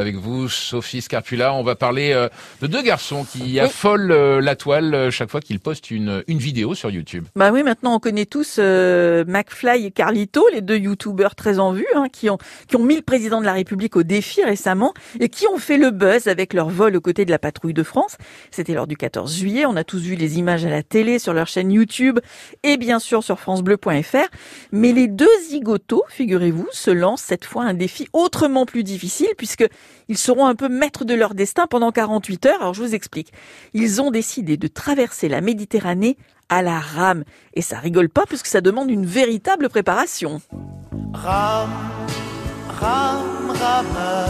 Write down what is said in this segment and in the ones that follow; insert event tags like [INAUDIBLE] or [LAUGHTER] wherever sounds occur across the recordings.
Avec vous, Sophie Scarpula, on va parler euh, de deux garçons qui affolent euh, la toile euh, chaque fois qu'ils postent une, une vidéo sur YouTube. Bah oui, maintenant on connaît tous euh, McFly et Carlito, les deux youtubeurs très en vue, hein, qui ont qui ont mis le président de la République au défi récemment et qui ont fait le buzz avec leur vol aux côtés de la patrouille de France. C'était lors du 14 juillet. On a tous vu les images à la télé, sur leur chaîne YouTube et bien sûr sur francebleu.fr. Mais les deux zigotos, figurez-vous, se lancent cette fois un défi autrement plus difficile puisque ils seront un peu maîtres de leur destin pendant 48 heures. Alors je vous explique. Ils ont décidé de traverser la Méditerranée à la rame. Et ça rigole pas puisque ça demande une véritable préparation. Rame, rame, rameur,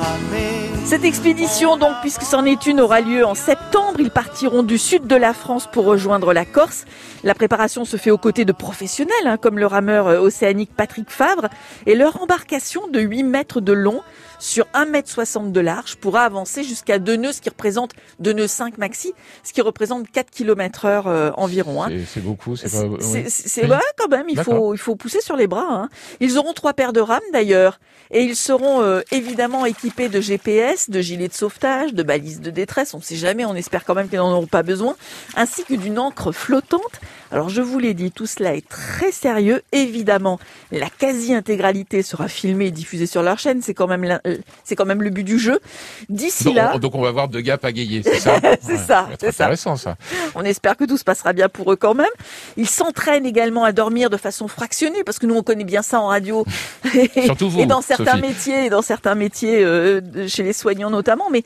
ramez. Cette expédition, donc, puisque c'en est une, aura lieu en septembre. Ils partiront du sud de la France pour rejoindre la Corse. La préparation se fait aux côtés de professionnels, hein, comme le rameur euh, océanique Patrick Favre. Et leur embarcation de 8 mètres de long sur 1 mètre 60 de large pourra avancer jusqu'à deux nœuds, ce qui représente deux nœuds 5 maxi, ce qui représente 4 km heure euh, environ. Hein. C'est- beaucoup, c'est pas... c'est- ouais, quand même, il faut, il faut pousser sur les bras. hein. Ils auront trois paires de rames d'ailleurs, et ils seront euh, évidemment équipés de GPS, de gilets de sauvetage, de balises de détresse. On ne sait jamais, on espère quand même qu'ils n'en auront pas besoin, ainsi que d'une encre flottante. Alors je vous l'ai dit, tout cela est très sérieux. Évidemment, la quasi-intégralité sera filmée et diffusée sur leur chaîne. C'est quand même, euh, c'est quand même le but du jeu. D'ici là, on, donc on va voir deux gars pagayer, [LAUGHS] c'est ça C'est ça, c'est intéressant ça. on espère que tout se passera bien pour eux quand même. Ils s'entraînent également à dormir de façon fractionnée parce que nous on connaît bien ça en radio et, [LAUGHS] Surtout vous, et dans certains Sophie. métiers, et dans certains métiers euh, chez les soignants notamment. Mais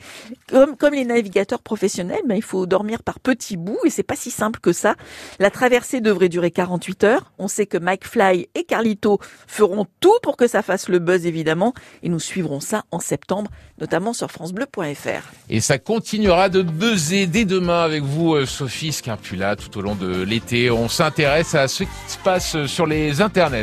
comme, comme les navigateurs professionnels, ben, il faut dormir par petits bouts et c'est pas si simple que ça. La traversée devrait durer 48 heures. On sait que Mike Fly et Carlito feront tout pour que ça fasse le buzz évidemment et nous suivrons ça en septembre, notamment sur francebleu.fr. Et ça continuera de buzzer dès demain avec vous, euh, Sophie Scarpula, tout au long de l'été. On s'intéresse à ce qui se passe sur les internets.